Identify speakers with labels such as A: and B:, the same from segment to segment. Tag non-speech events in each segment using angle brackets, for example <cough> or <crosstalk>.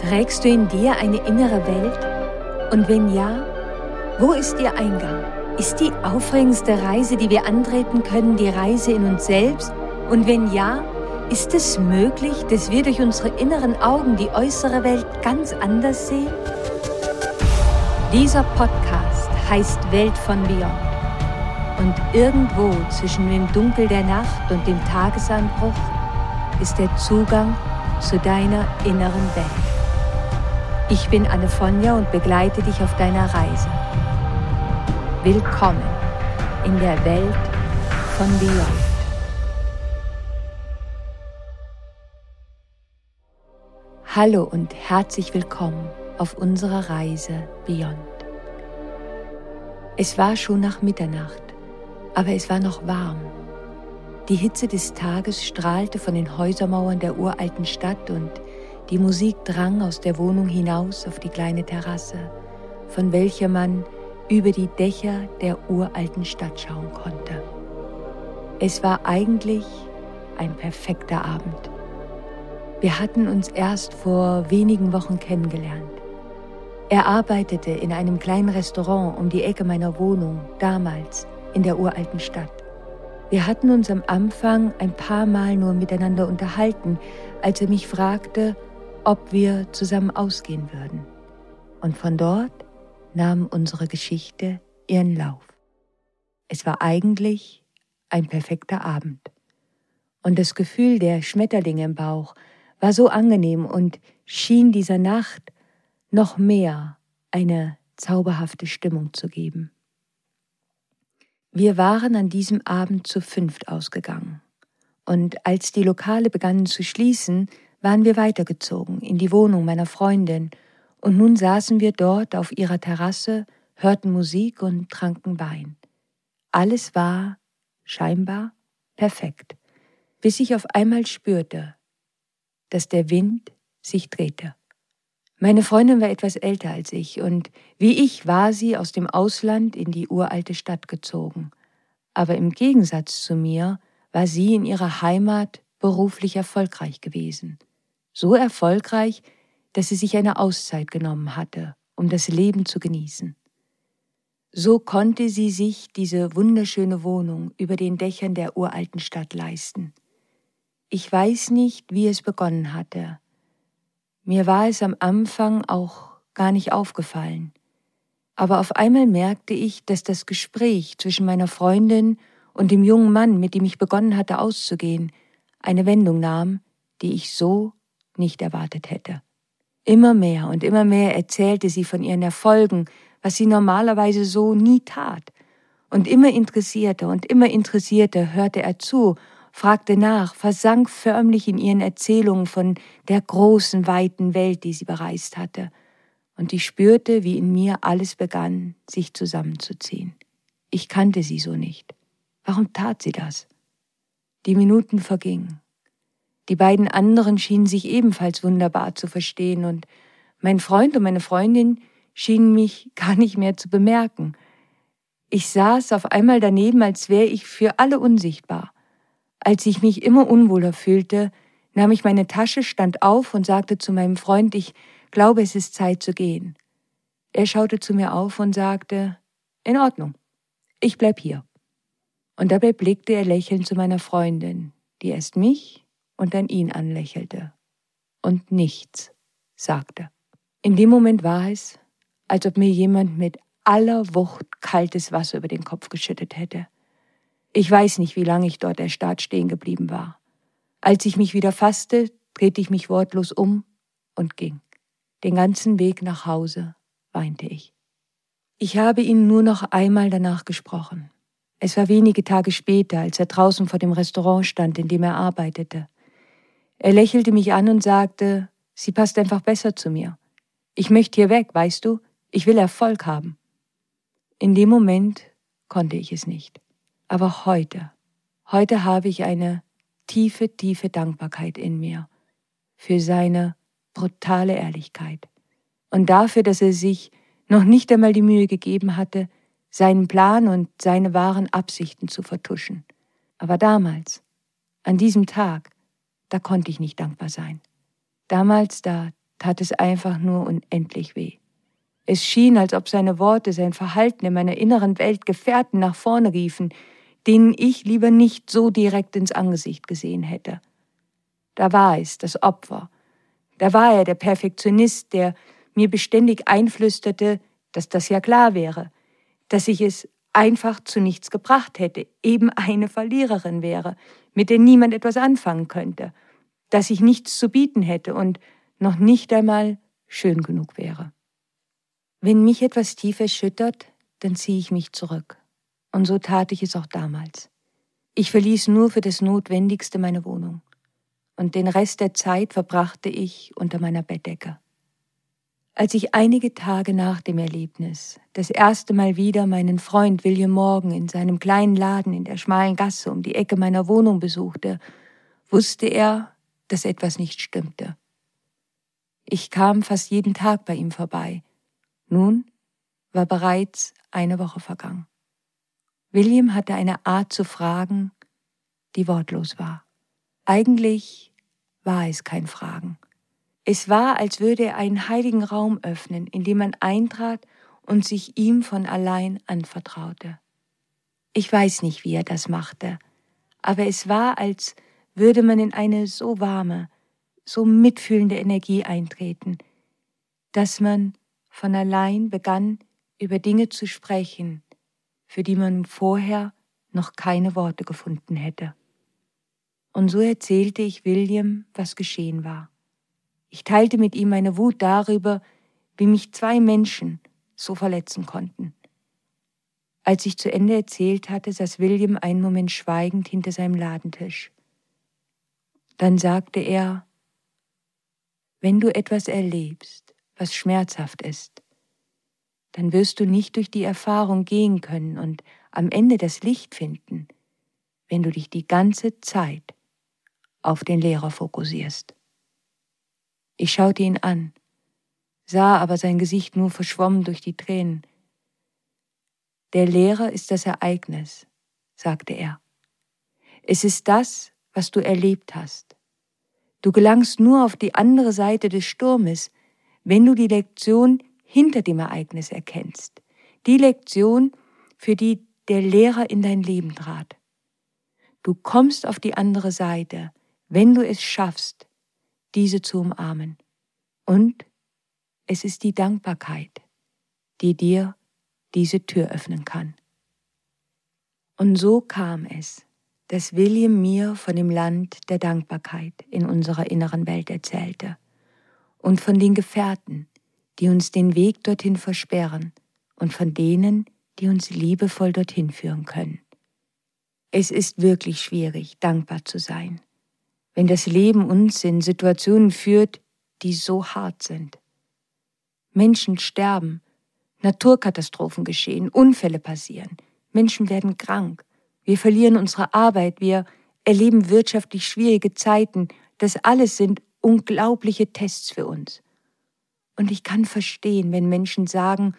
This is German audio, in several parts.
A: Trägst du in dir eine innere Welt? Und wenn ja, wo ist ihr Eingang? Ist die aufregendste Reise, die wir antreten können, die Reise in uns selbst? Und wenn ja, ist es möglich, dass wir durch unsere inneren Augen die äußere Welt ganz anders sehen? Dieser Podcast heißt Welt von Beyond. Und irgendwo zwischen dem Dunkel der Nacht und dem Tagesanbruch ist der Zugang zu deiner inneren Welt. Ich bin Anne Fonja und begleite dich auf deiner Reise. Willkommen in der Welt von Beyond. Hallo und herzlich willkommen auf unserer Reise Beyond. Es war schon nach Mitternacht, aber es war noch warm. Die Hitze des Tages strahlte von den Häusermauern der uralten Stadt und die Musik drang aus der Wohnung hinaus auf die kleine Terrasse, von welcher man über die Dächer der uralten Stadt schauen konnte. Es war eigentlich ein perfekter Abend. Wir hatten uns erst vor wenigen Wochen kennengelernt. Er arbeitete in einem kleinen Restaurant um die Ecke meiner Wohnung, damals in der uralten Stadt. Wir hatten uns am Anfang ein paar Mal nur miteinander unterhalten, als er mich fragte, ob wir zusammen ausgehen würden. Und von dort nahm unsere Geschichte ihren Lauf. Es war eigentlich ein perfekter Abend. Und das Gefühl der Schmetterlinge im Bauch war so angenehm und schien dieser Nacht noch mehr eine zauberhafte Stimmung zu geben. Wir waren an diesem Abend zu fünft ausgegangen. Und als die Lokale begannen zu schließen, waren wir weitergezogen in die Wohnung meiner Freundin, und nun saßen wir dort auf ihrer Terrasse, hörten Musik und tranken Wein. Alles war scheinbar perfekt, bis ich auf einmal spürte, dass der Wind sich drehte. Meine Freundin war etwas älter als ich, und wie ich war sie aus dem Ausland in die uralte Stadt gezogen. Aber im Gegensatz zu mir war sie in ihrer Heimat beruflich erfolgreich gewesen so erfolgreich, dass sie sich eine Auszeit genommen hatte, um das Leben zu genießen. So konnte sie sich diese wunderschöne Wohnung über den Dächern der uralten Stadt leisten. Ich weiß nicht, wie es begonnen hatte. Mir war es am Anfang auch gar nicht aufgefallen. Aber auf einmal merkte ich, dass das Gespräch zwischen meiner Freundin und dem jungen Mann, mit dem ich begonnen hatte auszugehen, eine Wendung nahm, die ich so nicht erwartet hätte. Immer mehr und immer mehr erzählte sie von ihren Erfolgen, was sie normalerweise so nie tat. Und immer interessierter und immer interessierter hörte er zu, fragte nach, versank förmlich in ihren Erzählungen von der großen, weiten Welt, die sie bereist hatte. Und ich spürte, wie in mir alles begann, sich zusammenzuziehen. Ich kannte sie so nicht. Warum tat sie das? Die Minuten vergingen. Die beiden anderen schienen sich ebenfalls wunderbar zu verstehen und mein Freund und meine Freundin schienen mich <laughs> gar nicht mehr zu bemerken. Ich saß auf einmal daneben, als wäre ich für alle unsichtbar. Als ich mich immer unwohler fühlte, nahm ich meine Tasche, stand auf und sagte zu meinem Freund, ich glaube, es ist Zeit zu gehen. Er schaute zu mir auf und sagte, in Ordnung, ich bleib hier. Und dabei blickte er lächelnd zu meiner Freundin, die erst mich und dann ihn anlächelte und nichts sagte. In dem Moment war es, als ob mir jemand mit aller Wucht kaltes Wasser über den Kopf geschüttet hätte. Ich weiß nicht, wie lange ich dort erstarrt stehen geblieben war. Als ich mich wieder fasste, drehte ich mich wortlos um und ging. Den ganzen Weg nach Hause weinte ich. Ich habe ihn nur noch einmal danach gesprochen. Es war wenige Tage später, als er draußen vor dem Restaurant stand, in dem er arbeitete. Er lächelte mich an und sagte, sie passt einfach besser zu mir. Ich möchte hier weg, weißt du? Ich will Erfolg haben. In dem Moment konnte ich es nicht. Aber heute, heute habe ich eine tiefe, tiefe Dankbarkeit in mir für seine brutale Ehrlichkeit und dafür, dass er sich noch nicht einmal die Mühe gegeben hatte, seinen Plan und seine wahren Absichten zu vertuschen. Aber damals, an diesem Tag, da konnte ich nicht dankbar sein. Damals, da tat es einfach nur unendlich weh. Es schien, als ob seine Worte, sein Verhalten in meiner inneren Welt Gefährten nach vorne riefen, denen ich lieber nicht so direkt ins Angesicht gesehen hätte. Da war es, das Opfer. Da war er, der Perfektionist, der mir beständig einflüsterte, dass das ja klar wäre, dass ich es einfach zu nichts gebracht hätte, eben eine Verliererin wäre, mit der niemand etwas anfangen könnte, dass ich nichts zu bieten hätte und noch nicht einmal schön genug wäre. Wenn mich etwas tief erschüttert, dann ziehe ich mich zurück. Und so tat ich es auch damals. Ich verließ nur für das Notwendigste meine Wohnung. Und den Rest der Zeit verbrachte ich unter meiner Bettdecke. Als ich einige Tage nach dem Erlebnis das erste Mal wieder meinen Freund William Morgan in seinem kleinen Laden in der schmalen Gasse um die Ecke meiner Wohnung besuchte, wusste er, dass etwas nicht stimmte. Ich kam fast jeden Tag bei ihm vorbei. Nun war bereits eine Woche vergangen. William hatte eine Art zu fragen, die wortlos war. Eigentlich war es kein Fragen. Es war, als würde er einen heiligen Raum öffnen, in dem man eintrat und sich ihm von allein anvertraute. Ich weiß nicht, wie er das machte, aber es war, als würde man in eine so warme, so mitfühlende Energie eintreten, dass man von allein begann, über Dinge zu sprechen, für die man vorher noch keine Worte gefunden hätte. Und so erzählte ich William, was geschehen war. Ich teilte mit ihm meine Wut darüber, wie mich zwei Menschen so verletzen konnten. Als ich zu Ende erzählt hatte, saß William einen Moment schweigend hinter seinem Ladentisch. Dann sagte er, wenn du etwas erlebst, was schmerzhaft ist, dann wirst du nicht durch die Erfahrung gehen können und am Ende das Licht finden, wenn du dich die ganze Zeit auf den Lehrer fokussierst. Ich schaute ihn an, sah aber sein Gesicht nur verschwommen durch die Tränen. Der Lehrer ist das Ereignis, sagte er. Es ist das, was du erlebt hast. Du gelangst nur auf die andere Seite des Sturmes, wenn du die Lektion hinter dem Ereignis erkennst, die Lektion, für die der Lehrer in dein Leben trat. Du kommst auf die andere Seite, wenn du es schaffst, diese zu umarmen. Und es ist die Dankbarkeit, die dir diese Tür öffnen kann. Und so kam es, dass William mir von dem Land der Dankbarkeit in unserer inneren Welt erzählte und von den Gefährten, die uns den Weg dorthin versperren und von denen, die uns liebevoll dorthin führen können. Es ist wirklich schwierig, dankbar zu sein wenn das Leben uns in Situationen führt, die so hart sind. Menschen sterben, Naturkatastrophen geschehen, Unfälle passieren, Menschen werden krank, wir verlieren unsere Arbeit, wir erleben wirtschaftlich schwierige Zeiten, das alles sind unglaubliche Tests für uns. Und ich kann verstehen, wenn Menschen sagen,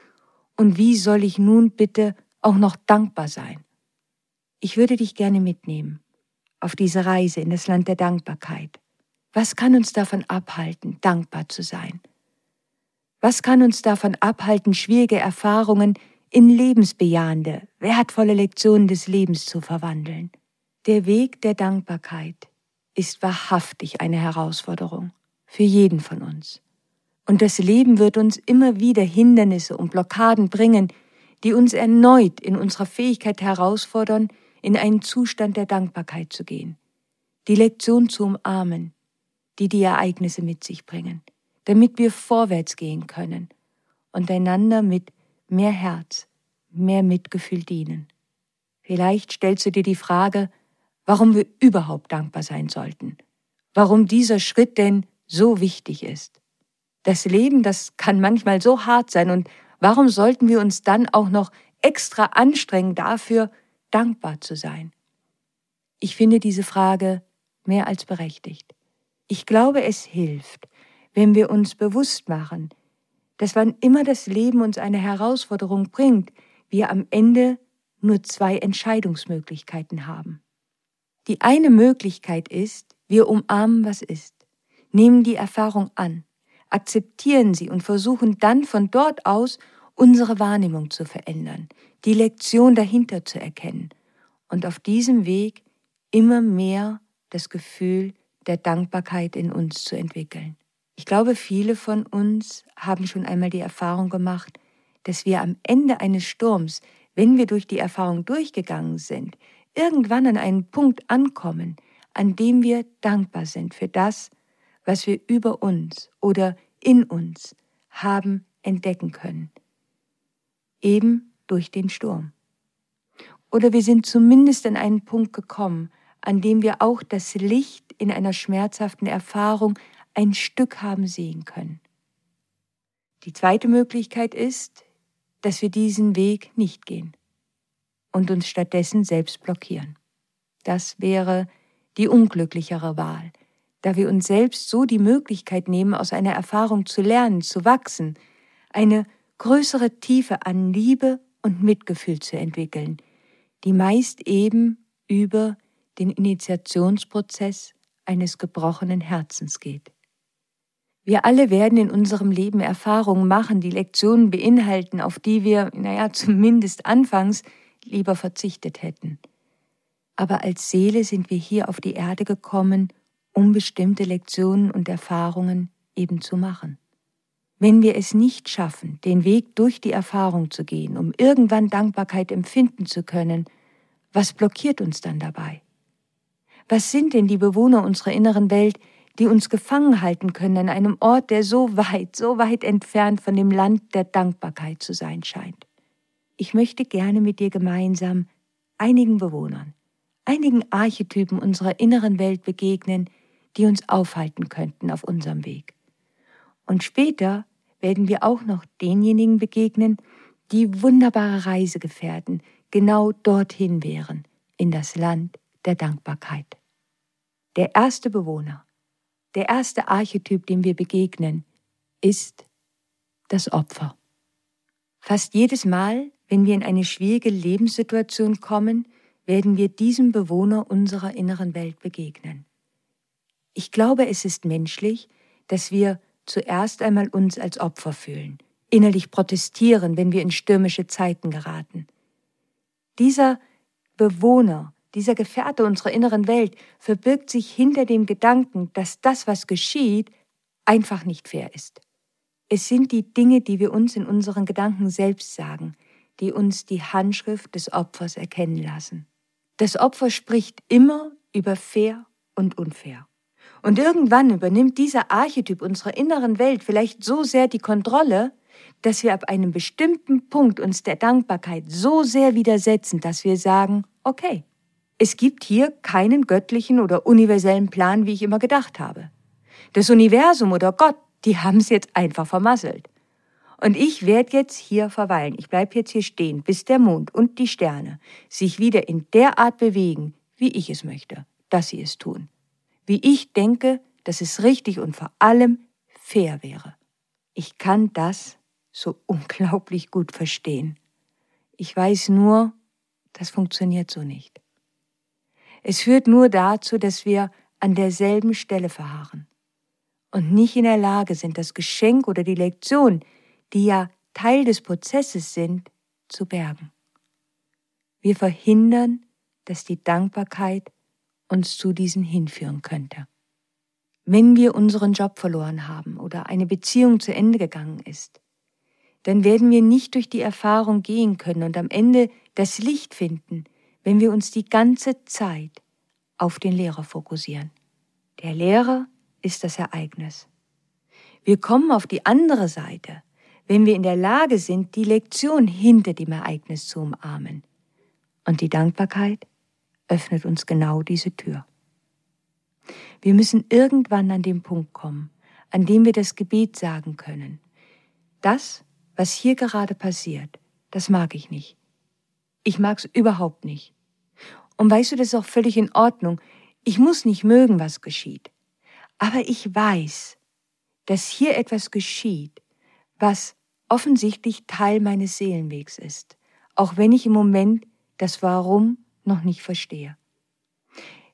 A: und wie soll ich nun bitte auch noch dankbar sein? Ich würde dich gerne mitnehmen auf diese Reise in das Land der Dankbarkeit? Was kann uns davon abhalten, dankbar zu sein? Was kann uns davon abhalten, schwierige Erfahrungen in lebensbejahende, wertvolle Lektionen des Lebens zu verwandeln? Der Weg der Dankbarkeit ist wahrhaftig eine Herausforderung für jeden von uns. Und das Leben wird uns immer wieder Hindernisse und Blockaden bringen, die uns erneut in unserer Fähigkeit herausfordern, in einen Zustand der Dankbarkeit zu gehen, die Lektion zu umarmen, die die Ereignisse mit sich bringen, damit wir vorwärts gehen können und einander mit mehr Herz, mehr Mitgefühl dienen. Vielleicht stellst du dir die Frage, warum wir überhaupt dankbar sein sollten, warum dieser Schritt denn so wichtig ist. Das Leben, das kann manchmal so hart sein und warum sollten wir uns dann auch noch extra anstrengen dafür, dankbar zu sein? Ich finde diese Frage mehr als berechtigt. Ich glaube, es hilft, wenn wir uns bewusst machen, dass wann immer das Leben uns eine Herausforderung bringt, wir am Ende nur zwei Entscheidungsmöglichkeiten haben. Die eine Möglichkeit ist, wir umarmen, was ist, nehmen die Erfahrung an, akzeptieren sie und versuchen dann von dort aus unsere Wahrnehmung zu verändern, die Lektion dahinter zu erkennen und auf diesem Weg immer mehr das Gefühl der Dankbarkeit in uns zu entwickeln. Ich glaube, viele von uns haben schon einmal die Erfahrung gemacht, dass wir am Ende eines Sturms, wenn wir durch die Erfahrung durchgegangen sind, irgendwann an einen Punkt ankommen, an dem wir dankbar sind für das, was wir über uns oder in uns haben entdecken können. Eben durch den Sturm. Oder wir sind zumindest an einen Punkt gekommen, an dem wir auch das Licht in einer schmerzhaften Erfahrung ein Stück haben sehen können. Die zweite Möglichkeit ist, dass wir diesen Weg nicht gehen und uns stattdessen selbst blockieren. Das wäre die unglücklichere Wahl, da wir uns selbst so die Möglichkeit nehmen, aus einer Erfahrung zu lernen, zu wachsen, eine größere Tiefe an Liebe und Mitgefühl zu entwickeln, die meist eben über den Initiationsprozess eines gebrochenen Herzens geht. Wir alle werden in unserem Leben Erfahrungen machen, die Lektionen beinhalten, auf die wir, naja, <laughs> zumindest anfangs lieber verzichtet hätten. Aber als Seele sind wir hier auf die Erde gekommen, um bestimmte Lektionen und Erfahrungen eben zu machen. Wenn wir es nicht schaffen, den Weg durch die Erfahrung zu gehen, um irgendwann Dankbarkeit empfinden zu können, was blockiert uns dann dabei? Was sind denn die Bewohner unserer inneren Welt, die uns gefangen halten können an einem Ort, der so weit, so weit entfernt von dem Land der Dankbarkeit zu sein scheint? Ich möchte gerne mit dir gemeinsam einigen Bewohnern, einigen Archetypen unserer inneren Welt begegnen, die uns aufhalten könnten auf unserem Weg. Und später werden wir auch noch denjenigen begegnen, die wunderbare Reisegefährten genau dorthin wären, in das Land der Dankbarkeit. Der erste Bewohner, der erste Archetyp, dem wir begegnen, ist das Opfer. Fast jedes Mal, wenn wir in eine schwierige Lebenssituation kommen, werden wir diesem Bewohner unserer inneren Welt begegnen. Ich glaube, es ist menschlich, dass wir zuerst einmal uns als Opfer fühlen, innerlich protestieren, wenn wir in stürmische Zeiten geraten. Dieser Bewohner dieser Gefährte unserer inneren Welt verbirgt sich hinter dem Gedanken, dass das, was geschieht, einfach nicht fair ist. Es sind die Dinge, die wir uns in unseren Gedanken selbst sagen, die uns die Handschrift des Opfers erkennen lassen. Das Opfer spricht immer über fair und unfair. Und irgendwann übernimmt dieser Archetyp unserer inneren Welt vielleicht so sehr die Kontrolle, dass wir ab einem bestimmten Punkt uns der Dankbarkeit so sehr widersetzen, dass wir sagen, okay, es gibt hier keinen göttlichen oder universellen Plan, wie ich immer gedacht habe. Das Universum oder Gott, die haben es jetzt einfach vermasselt. Und ich werde jetzt hier verweilen. Ich bleibe jetzt hier stehen, bis der Mond und die Sterne sich wieder in der Art bewegen, wie ich es möchte, dass sie es tun. Wie ich denke, dass es richtig und vor allem fair wäre. Ich kann das so <laughs> unglaublich gut verstehen. Ich weiß nur, das funktioniert so nicht. Es führt nur dazu, dass wir an derselben Stelle verharren und nicht in der Lage sind, das Geschenk oder die Lektion, die ja Teil des Prozesses sind, zu bergen. Wir verhindern, dass die Dankbarkeit uns zu diesen hinführen könnte. Wenn wir unseren Job verloren haben oder eine Beziehung zu Ende gegangen ist, dann werden wir nicht durch die Erfahrung gehen können und am Ende das Licht finden, wenn wir uns die ganze Zeit auf den Lehrer fokussieren. Der Lehrer ist das Ereignis. Wir kommen auf die andere Seite, wenn wir in der Lage sind, die Lektion hinter dem Ereignis zu umarmen. Und die Dankbarkeit öffnet uns genau diese Tür. Wir müssen irgendwann an den Punkt kommen, an dem wir das Gebet sagen können. Das, was hier gerade passiert, das mag ich nicht. Ich mag es überhaupt nicht. Und weißt du, das ist auch völlig in Ordnung. Ich muss nicht mögen, was geschieht. Aber ich weiß, dass hier etwas geschieht, was offensichtlich Teil meines Seelenwegs ist, auch wenn ich im Moment das Warum noch nicht verstehe.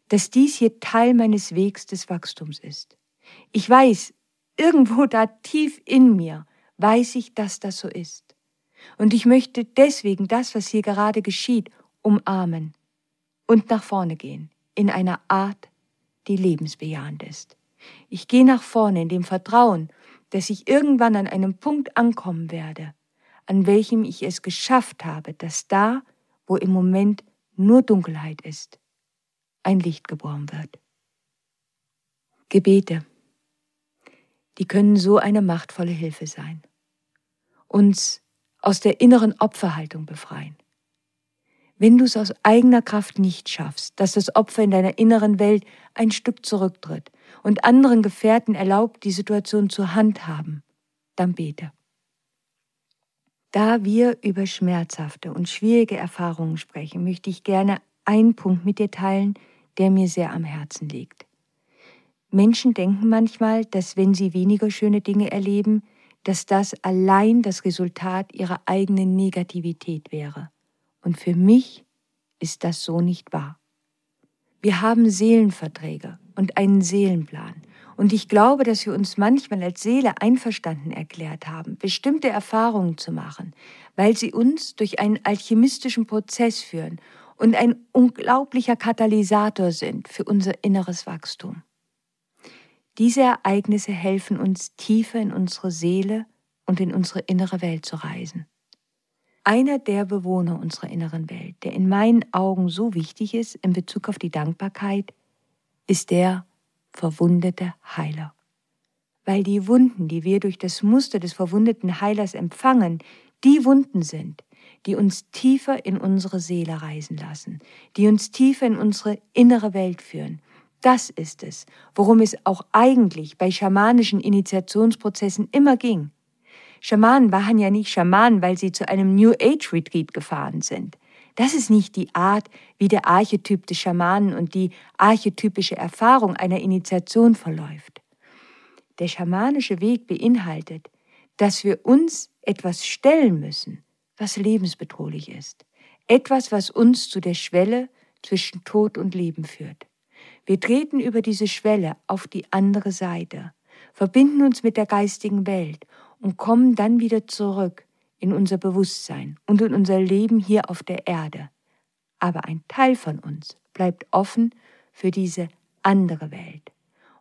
A: Dass dies hier Teil meines Wegs des Wachstums ist. Ich weiß, Irgendwo da tief in mir weiß ich, dass das so ist. Und ich möchte deswegen das, was hier gerade geschieht, umarmen und nach vorne gehen, in einer Art, die lebensbejahend ist. Ich gehe nach vorne in dem Vertrauen, dass ich irgendwann an einem Punkt ankommen werde, an welchem ich es geschafft habe, dass da, wo im Moment nur Dunkelheit ist, ein Licht geboren wird. Gebete, die können so eine machtvolle Hilfe sein, uns aus der inneren Opferhaltung befreien. Wenn du es aus eigener Kraft nicht schaffst, dass das Opfer in deiner inneren Welt ein Stück zurücktritt und anderen Gefährten erlaubt, die Situation zu handhaben, dann bete. Da wir über schmerzhafte und schwierige Erfahrungen sprechen, möchte ich gerne einen Punkt mit dir teilen, der mir sehr am Herzen liegt. Menschen denken manchmal, dass wenn sie weniger schöne Dinge erleben, dass das allein das Resultat ihrer eigenen Negativität wäre. Und für mich ist das so nicht wahr. Wir haben Seelenverträge und einen Seelenplan. Und ich glaube, dass wir uns manchmal als Seele einverstanden erklärt haben, bestimmte Erfahrungen zu machen, weil sie uns durch einen alchemistischen Prozess führen und ein unglaublicher Katalysator sind für unser inneres Wachstum. Diese Ereignisse helfen uns tiefer in unsere Seele und in unsere innere Welt zu reisen. Einer der Bewohner unserer inneren Welt, der in meinen Augen so wichtig ist in Bezug auf die Dankbarkeit, ist der verwundete Heiler. Weil die Wunden, die wir durch das Muster des verwundeten Heilers empfangen, die Wunden sind, die uns tiefer in unsere Seele reisen lassen, die uns tiefer in unsere innere Welt führen. Das ist es, worum es auch eigentlich bei schamanischen Initiationsprozessen immer ging. Schamanen waren ja nicht Schamanen, weil sie zu einem New Age Retreat gefahren sind. Das ist nicht die Art, wie der Archetyp des Schamanen und die archetypische Erfahrung einer Initiation verläuft. Der schamanische Weg beinhaltet, dass wir uns etwas stellen müssen, was lebensbedrohlich ist. Etwas, was uns zu der Schwelle zwischen Tod und Leben führt. Wir treten über diese Schwelle auf die andere Seite, verbinden uns mit der geistigen Welt und kommen dann wieder zurück in unser Bewusstsein und in unser Leben hier auf der Erde. Aber ein Teil von uns bleibt offen für diese andere Welt.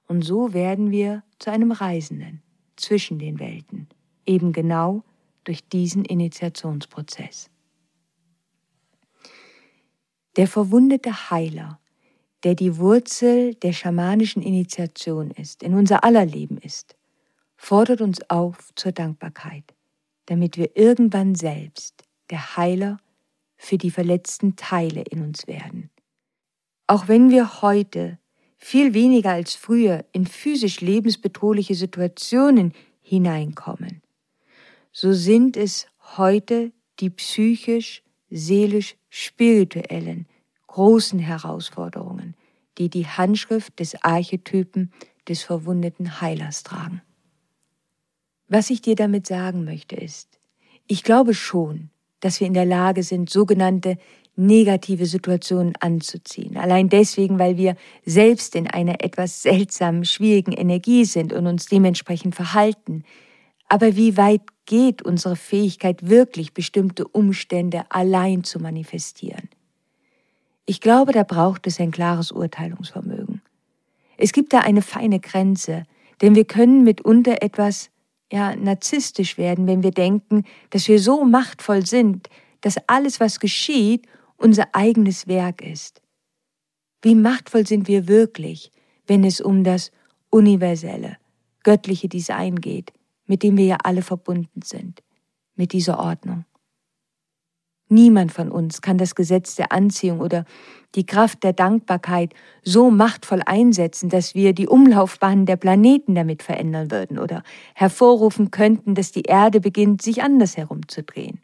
A: Und so werden wir zu einem Reisenden zwischen den Welten, eben genau durch diesen Initiationsprozess. Der verwundete Heiler, der die Wurzel der schamanischen Initiation ist, in unser aller Leben ist, fordert uns auf zur Dankbarkeit, damit wir irgendwann selbst der Heiler für die verletzten Teile in uns werden. Auch wenn wir heute viel weniger als früher in physisch lebensbedrohliche Situationen hineinkommen, so sind es heute die psychisch, seelisch, spirituellen großen Herausforderungen, die die Handschrift des Archetypen des verwundeten Heilers tragen. Was ich dir damit sagen möchte ist, ich glaube schon, dass wir in der Lage sind, sogenannte negative Situationen anzuziehen. Allein deswegen, weil wir selbst in einer etwas seltsamen, schwierigen Energie sind und uns dementsprechend verhalten. Aber wie weit geht unsere Fähigkeit wirklich, bestimmte Umstände allein zu manifestieren? Ich glaube, da braucht es ein klares Urteilungsvermögen. Es gibt da eine feine Grenze, denn wir können mitunter etwas ja, narzisstisch werden, wenn wir denken, dass wir so machtvoll sind, dass alles, was geschieht, unser eigenes Werk ist. Wie machtvoll sind wir wirklich, wenn es um das universelle, göttliche Design geht, mit dem wir ja alle verbunden sind, mit dieser Ordnung. Niemand von uns kann das Gesetz der Anziehung oder die Kraft der Dankbarkeit so machtvoll einsetzen, dass wir die Umlaufbahnen der Planeten damit verändern würden oder hervorrufen könnten, dass die Erde beginnt, sich anders herumzudrehen.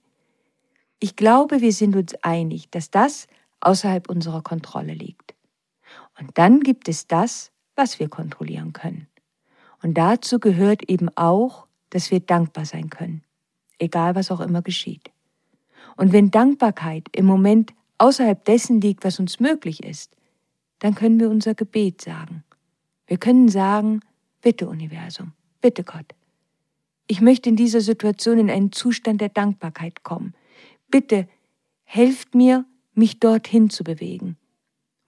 A: Ich glaube, wir sind uns einig, dass das außerhalb unserer Kontrolle liegt. Und dann gibt es das, was wir kontrollieren können. Und dazu gehört eben auch, dass wir dankbar sein können, egal was auch immer geschieht. Und wenn Dankbarkeit im Moment außerhalb dessen liegt, was uns möglich ist, dann können wir unser Gebet sagen. Wir können sagen, bitte Universum, Bitte Gott, ich möchte in dieser Situation in einen Zustand der Dankbarkeit kommen. Bitte helft mir, mich dorthin zu bewegen.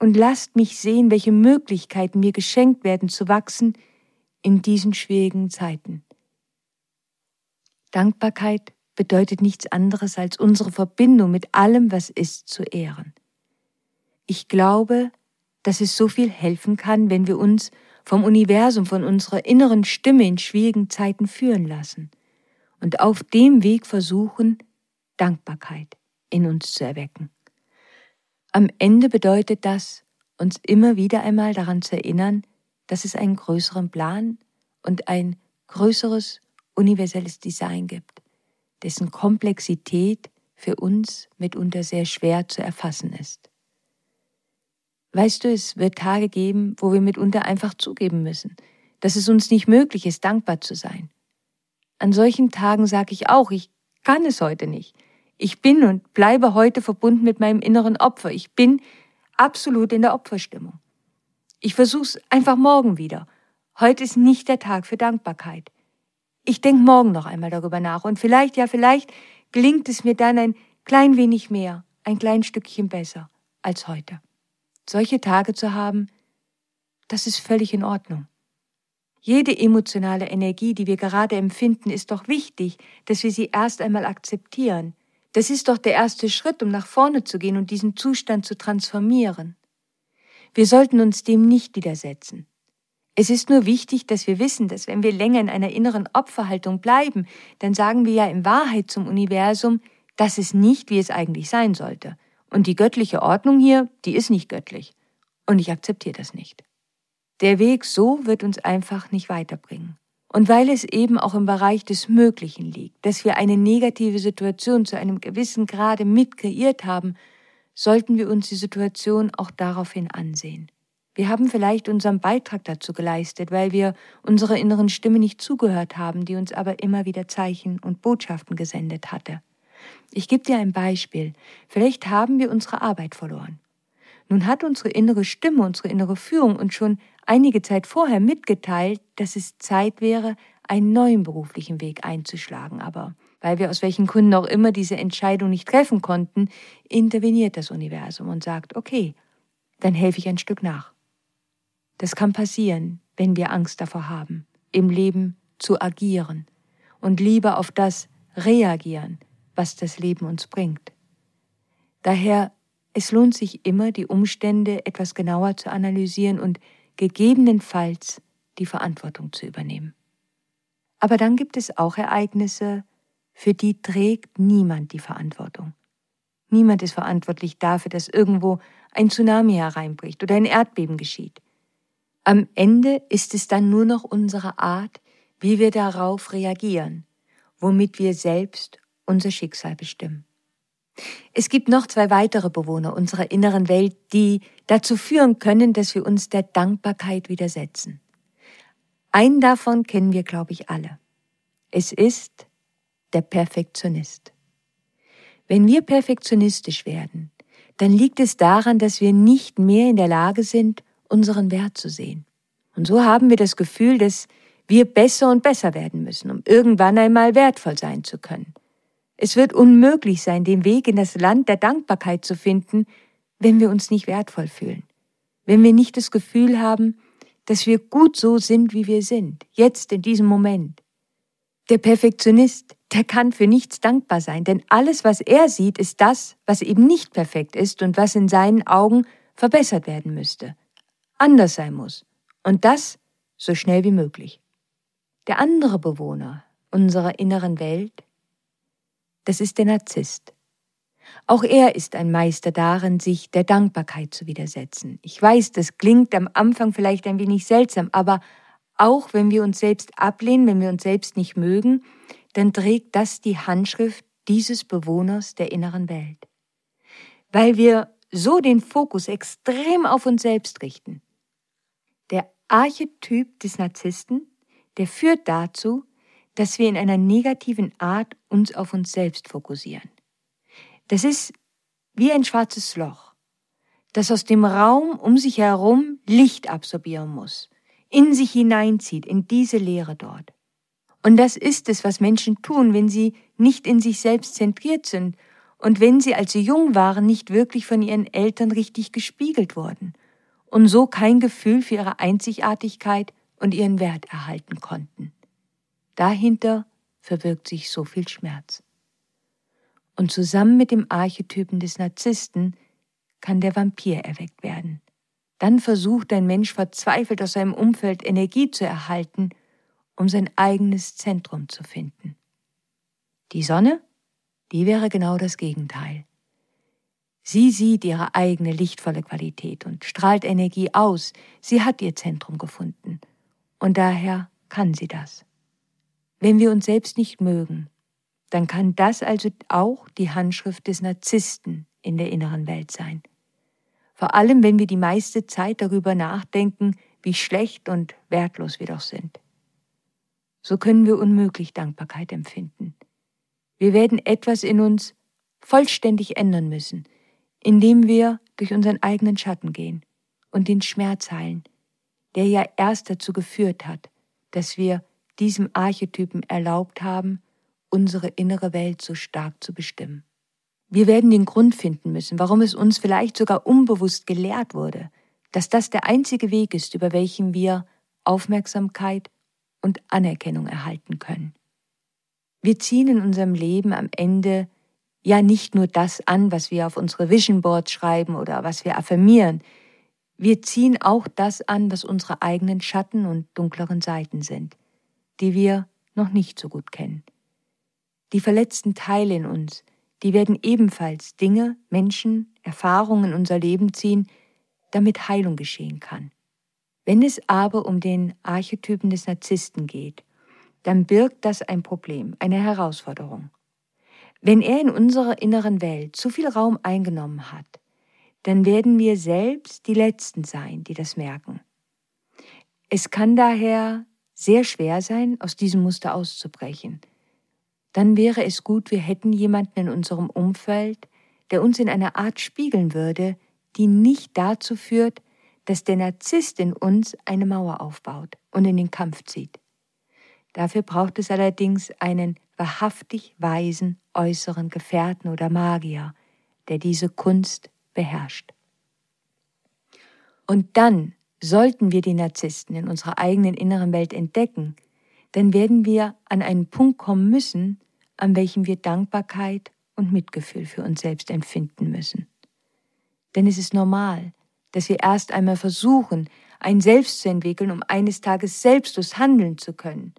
A: Und lasst mich sehen, welche Möglichkeiten mir geschenkt werden zu wachsen in diesen schwierigen Zeiten. Dankbarkeit bedeutet nichts anderes als unsere Verbindung mit allem, was ist, zu ehren. Ich glaube, dass es so viel helfen kann, wenn wir uns vom Universum, von unserer inneren Stimme in schwierigen Zeiten führen lassen und auf dem Weg versuchen, Dankbarkeit in uns zu erwecken. Am Ende bedeutet das, uns immer wieder einmal daran zu erinnern, dass es einen größeren Plan und ein größeres universelles Design gibt, dessen Komplexität für uns mitunter sehr schwer zu erfassen ist. Weißt du, es wird Tage geben, wo wir mitunter einfach zugeben müssen, dass es uns nicht möglich ist, dankbar zu sein. An solchen Tagen sage ich auch, ich kann es heute nicht. Ich bin und bleibe heute verbunden mit meinem inneren Opfer. Ich bin absolut in der Opferstimmung. Ich versuch's einfach morgen wieder. Heute ist nicht der Tag für Dankbarkeit. Ich denke morgen noch einmal darüber nach und vielleicht, ja, vielleicht gelingt es mir dann ein klein wenig mehr, ein klein Stückchen besser als heute. Solche Tage zu haben, das ist völlig in Ordnung. Jede emotionale Energie, die wir gerade empfinden, ist doch wichtig, dass wir sie erst einmal akzeptieren. Das ist doch der erste Schritt, um nach vorne zu gehen und diesen Zustand zu transformieren. Wir sollten uns dem nicht widersetzen. Es ist nur wichtig, dass wir wissen, dass wenn wir länger in einer inneren Opferhaltung bleiben, dann sagen wir ja in Wahrheit zum Universum, das ist nicht, wie es eigentlich sein sollte. Und die göttliche Ordnung hier, die ist nicht göttlich. Und ich akzeptiere das nicht. Der Weg so wird uns einfach nicht weiterbringen. Und weil es eben auch im Bereich des Möglichen liegt, dass wir eine negative Situation zu einem gewissen Grade mit kreiert haben, sollten wir uns die Situation auch daraufhin ansehen. Wir haben vielleicht unseren Beitrag dazu geleistet, weil wir unserer inneren Stimme nicht zugehört haben, die uns aber immer wieder Zeichen und Botschaften gesendet hatte. Ich gebe dir ein Beispiel. Vielleicht haben wir unsere Arbeit verloren. Nun hat unsere innere Stimme, unsere innere Führung uns schon einige Zeit vorher mitgeteilt, dass es Zeit wäre, einen neuen beruflichen Weg einzuschlagen. Aber weil wir aus welchen Gründen auch immer diese Entscheidung nicht treffen konnten, interveniert das Universum und sagt, okay, dann helfe ich ein Stück nach. Das kann passieren, wenn wir Angst davor haben, im Leben zu agieren und lieber auf das reagieren, was das Leben uns bringt. Daher, es lohnt sich immer, die Umstände etwas genauer zu analysieren und gegebenenfalls die Verantwortung zu übernehmen. Aber dann gibt es auch Ereignisse, für die trägt niemand die Verantwortung. Niemand ist verantwortlich dafür, dass irgendwo ein Tsunami hereinbricht oder ein Erdbeben geschieht. Am Ende ist es dann nur noch unsere Art, wie wir darauf reagieren, womit wir selbst unser Schicksal bestimmen. Es gibt noch zwei weitere Bewohner unserer inneren Welt, die dazu führen können, dass wir uns der Dankbarkeit widersetzen. Einen davon kennen wir, glaube ich, alle. Es ist der Perfektionist. Wenn wir perfektionistisch werden, dann liegt es daran, dass wir nicht mehr in der Lage sind, unseren Wert zu sehen. Und so haben wir das Gefühl, dass wir besser und besser werden müssen, um irgendwann einmal wertvoll sein zu können. Es wird unmöglich sein, den Weg in das Land der Dankbarkeit zu finden, wenn wir uns nicht wertvoll fühlen, wenn wir nicht das Gefühl haben, dass wir gut so sind, wie wir sind, jetzt in diesem Moment. Der Perfektionist, der kann für nichts dankbar sein, denn alles, was er sieht, ist das, was eben nicht perfekt ist und was in seinen Augen verbessert werden müsste, anders sein muss. Und das so schnell wie möglich. Der andere Bewohner unserer inneren Welt das ist der Narzisst. Auch er ist ein Meister darin, sich der Dankbarkeit zu widersetzen. Ich weiß, das klingt am Anfang vielleicht ein wenig seltsam, aber auch wenn wir uns selbst ablehnen, wenn wir uns selbst nicht mögen, dann trägt das die Handschrift dieses Bewohners der inneren Welt. Weil wir so den Fokus extrem auf uns selbst richten. Archetyp des Narzissten, der führt dazu, dass wir in einer negativen Art uns auf uns selbst fokussieren. Das ist wie ein schwarzes Loch, das aus dem Raum um sich herum Licht absorbieren muss, in sich hineinzieht, in diese Leere dort. Und das ist es, was Menschen tun, wenn sie nicht in sich selbst zentriert sind und wenn sie, als sie jung waren, nicht wirklich von ihren Eltern richtig gespiegelt wurden und so kein Gefühl für ihre Einzigartigkeit und ihren Wert erhalten konnten. Dahinter verbirgt sich so viel Schmerz. Und zusammen mit dem Archetypen des Narzissten kann der Vampir erweckt werden. Dann versucht ein Mensch verzweifelt aus seinem Umfeld Energie zu erhalten, um sein eigenes Zentrum zu finden. Die Sonne, die wäre genau das Gegenteil. Sie sieht ihre eigene lichtvolle Qualität und strahlt Energie aus. Sie hat ihr Zentrum gefunden. Und daher kann sie das. Wenn wir uns selbst nicht mögen, dann kann das also auch die Handschrift des Narzissten in der inneren Welt sein. Vor allem, wenn wir die meiste Zeit darüber nachdenken, wie schlecht und wertlos wir doch sind. So können wir unmöglich Dankbarkeit empfinden. Wir werden etwas in uns vollständig ändern müssen, indem wir durch unseren eigenen Schatten gehen und den Schmerz heilen, der ja erst dazu geführt hat, dass wir diesem Archetypen erlaubt haben, unsere innere Welt so stark zu bestimmen. Wir werden den Grund finden müssen, warum es uns vielleicht sogar unbewusst gelehrt wurde, dass das der einzige Weg ist, über welchen wir Aufmerksamkeit und Anerkennung erhalten können. Wir ziehen in unserem Leben am Ende ja nicht nur das an, was wir auf unsere Vision Boards schreiben oder was wir affirmieren, wir ziehen auch das an, was unsere eigenen Schatten und dunkleren Seiten sind, die wir noch nicht so gut kennen. Die verletzten Teile in uns, die werden ebenfalls Dinge, Menschen, Erfahrungen in unser Leben ziehen, damit Heilung geschehen kann. Wenn es aber um den Archetypen des Narzissten geht, dann birgt das ein Problem, eine Herausforderung. Wenn er in unserer inneren Welt zu viel Raum eingenommen hat, dann werden wir selbst die Letzten sein, die das merken. Es kann daher sehr schwer sein, aus diesem Muster auszubrechen. Dann wäre es gut, wir hätten jemanden in unserem Umfeld, der uns in einer Art spiegeln würde, die nicht dazu führt, dass der Narzisst in uns eine Mauer aufbaut und in den Kampf zieht. Dafür braucht es allerdings einen wahrhaftig weisen äußeren Gefährten oder Magier, der diese Kunst beherrscht. Und dann sollten wir die Narzissten in unserer eigenen inneren Welt entdecken, dann werden wir an einen Punkt kommen müssen, an welchem wir Dankbarkeit und Mitgefühl für uns selbst empfinden müssen. Denn es ist normal, dass wir erst einmal versuchen, ein Selbst zu entwickeln, um eines Tages selbstlos handeln zu können.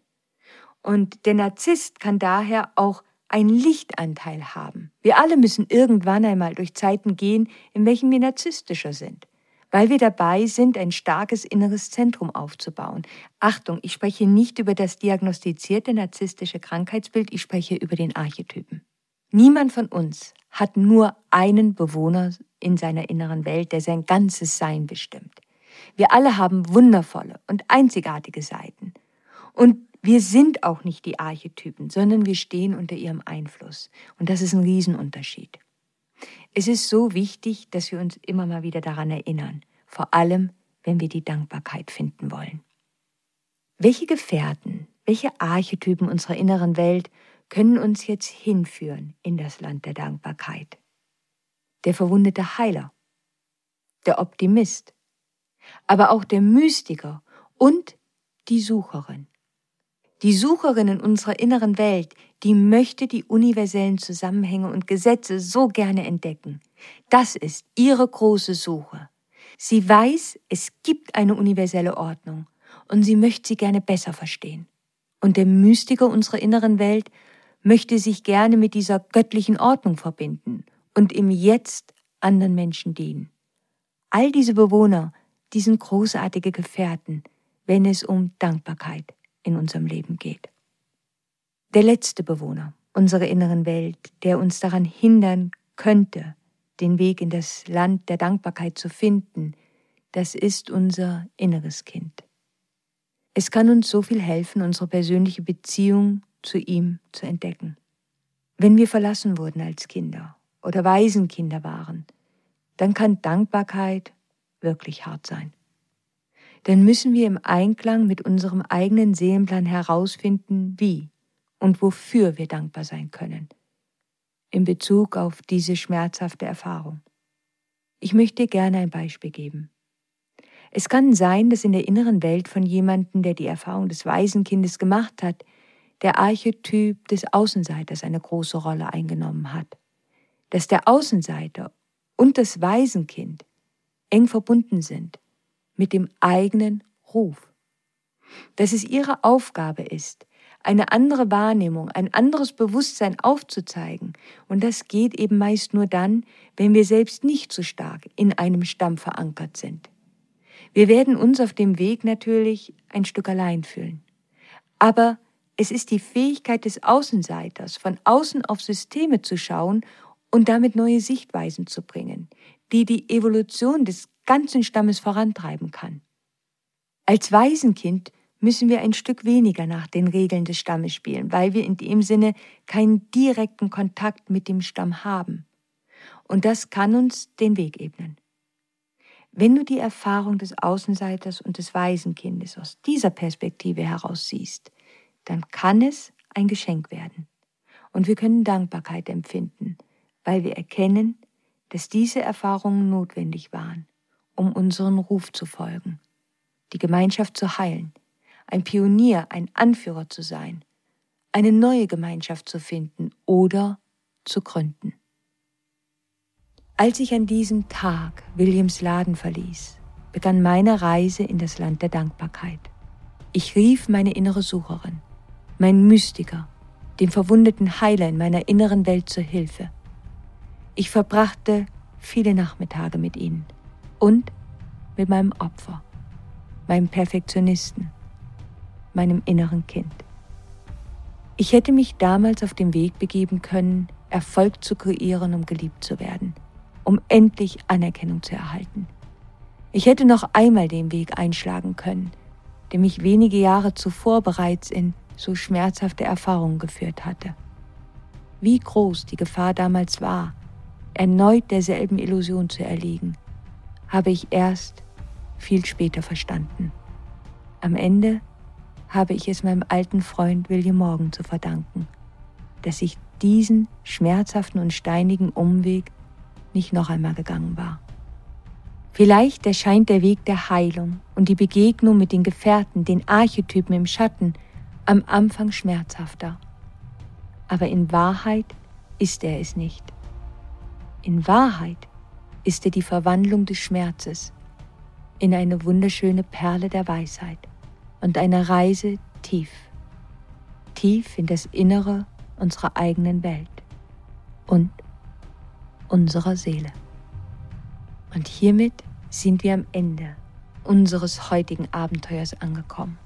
A: Und der Narzisst kann daher auch einen Lichtanteil haben. Wir alle müssen irgendwann einmal durch Zeiten gehen, in welchen wir narzisstischer sind, weil wir dabei sind, ein starkes inneres Zentrum aufzubauen. Achtung, ich spreche nicht über das diagnostizierte narzisstische Krankheitsbild, ich spreche über den Archetypen. Niemand von uns hat nur einen Bewohner in seiner inneren Welt, der sein ganzes Sein bestimmt. Wir alle haben wundervolle und einzigartige Seiten. Und wir sind auch nicht die Archetypen, sondern wir stehen unter ihrem Einfluss. Und das ist ein Riesenunterschied. Es ist so wichtig, dass wir uns immer mal wieder daran erinnern, vor allem wenn wir die Dankbarkeit finden wollen. Welche Gefährten, welche Archetypen unserer inneren Welt können uns jetzt hinführen in das Land der Dankbarkeit? Der verwundete Heiler, der Optimist, aber auch der Mystiker und die Sucherin. Die Sucherin in unserer inneren Welt, die möchte die universellen Zusammenhänge und Gesetze so gerne entdecken. Das ist ihre große Suche. Sie weiß, es gibt eine universelle Ordnung und sie möchte sie gerne besser verstehen. Und der Mystiker unserer inneren Welt möchte sich gerne mit dieser göttlichen Ordnung verbinden und im Jetzt anderen Menschen dienen. All diese Bewohner, die sind großartige Gefährten, wenn es um Dankbarkeit in unserem Leben geht. Der letzte Bewohner unserer inneren Welt, der uns daran hindern könnte, den Weg in das Land der Dankbarkeit zu finden, das ist unser inneres Kind. Es kann uns so viel helfen, unsere persönliche Beziehung zu ihm zu entdecken. Wenn wir verlassen wurden als Kinder oder Waisenkinder waren, dann kann Dankbarkeit wirklich hart sein. Dann müssen wir im Einklang mit unserem eigenen Seelenplan herausfinden, wie und wofür wir dankbar sein können in Bezug auf diese schmerzhafte Erfahrung. Ich möchte gerne ein Beispiel geben. Es kann sein, dass in der inneren Welt von jemandem, der die Erfahrung des Waisenkindes gemacht hat, der Archetyp des Außenseiters eine große Rolle eingenommen hat. Dass der Außenseiter und das Waisenkind eng verbunden sind mit dem eigenen Ruf. Dass es ihre Aufgabe ist, eine andere Wahrnehmung, ein anderes Bewusstsein aufzuzeigen. Und das geht eben meist nur dann, wenn wir selbst nicht so stark in einem Stamm verankert sind. Wir werden uns auf dem Weg natürlich ein Stück allein fühlen. Aber es ist die Fähigkeit des Außenseiters, von außen auf Systeme zu schauen und damit neue Sichtweisen zu bringen, die die Evolution des ganzen Stammes vorantreiben kann. Als Waisenkind müssen wir ein Stück weniger nach den Regeln des Stammes spielen, weil wir in dem Sinne keinen direkten Kontakt mit dem Stamm haben. Und das kann uns den Weg ebnen. Wenn du die Erfahrung des Außenseiters und des Waisenkindes aus dieser Perspektive heraus siehst, dann kann es ein Geschenk werden. Und wir können Dankbarkeit empfinden, weil wir erkennen, dass diese Erfahrungen notwendig waren, um unseren Ruf zu folgen, die Gemeinschaft zu heilen, ein Pionier, ein Anführer zu sein, eine neue Gemeinschaft zu finden oder zu gründen. Als ich an diesem Tag Williams Laden verließ, begann meine Reise in das Land der Dankbarkeit. Ich rief meine innere Sucherin, mein Mystiker, dem verwundeten Heiler in meiner inneren Welt zur Hilfe. Ich verbrachte viele Nachmittage mit ihnen und mit meinem Opfer, meinem Perfektionisten, meinem inneren Kind. Ich hätte mich damals auf den Weg begeben können, Erfolg zu kreieren, um geliebt zu werden, um endlich Anerkennung zu erhalten. Ich hätte noch einmal den Weg einschlagen können, der mich wenige Jahre zuvor bereits in so schmerzhafte Erfahrungen geführt hatte. Wie groß die Gefahr damals war, erneut derselben Illusion zu erliegen, habe ich erst viel später verstanden. Am Ende habe ich es meinem alten Freund William Morgan zu verdanken, dass ich diesen schmerzhaften und steinigen Umweg nicht noch einmal gegangen war. Vielleicht erscheint der Weg der Heilung und die Begegnung mit den Gefährten, den Archetypen im Schatten, am Anfang schmerzhafter. Aber in Wahrheit ist er es nicht. In Wahrheit ist er die Verwandlung des Schmerzes in eine wunderschöne Perle der Weisheit und eine Reise tief, tief in das Innere unserer eigenen Welt und unserer Seele. Und hiermit sind wir am Ende unseres heutigen Abenteuers angekommen.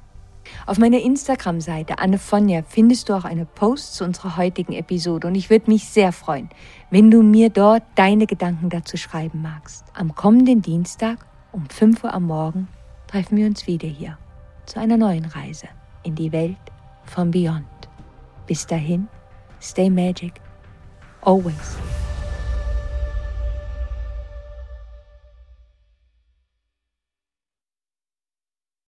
A: Auf meiner Instagram-Seite Anne Fonja findest du auch eine Post zu unserer heutigen Episode und ich würde mich sehr freuen, wenn du mir dort deine Gedanken dazu schreiben magst. Am kommenden Dienstag um 5 Uhr am Morgen treffen wir uns wieder hier zu einer neuen Reise in die Welt von Beyond. Bis dahin, stay magic, always.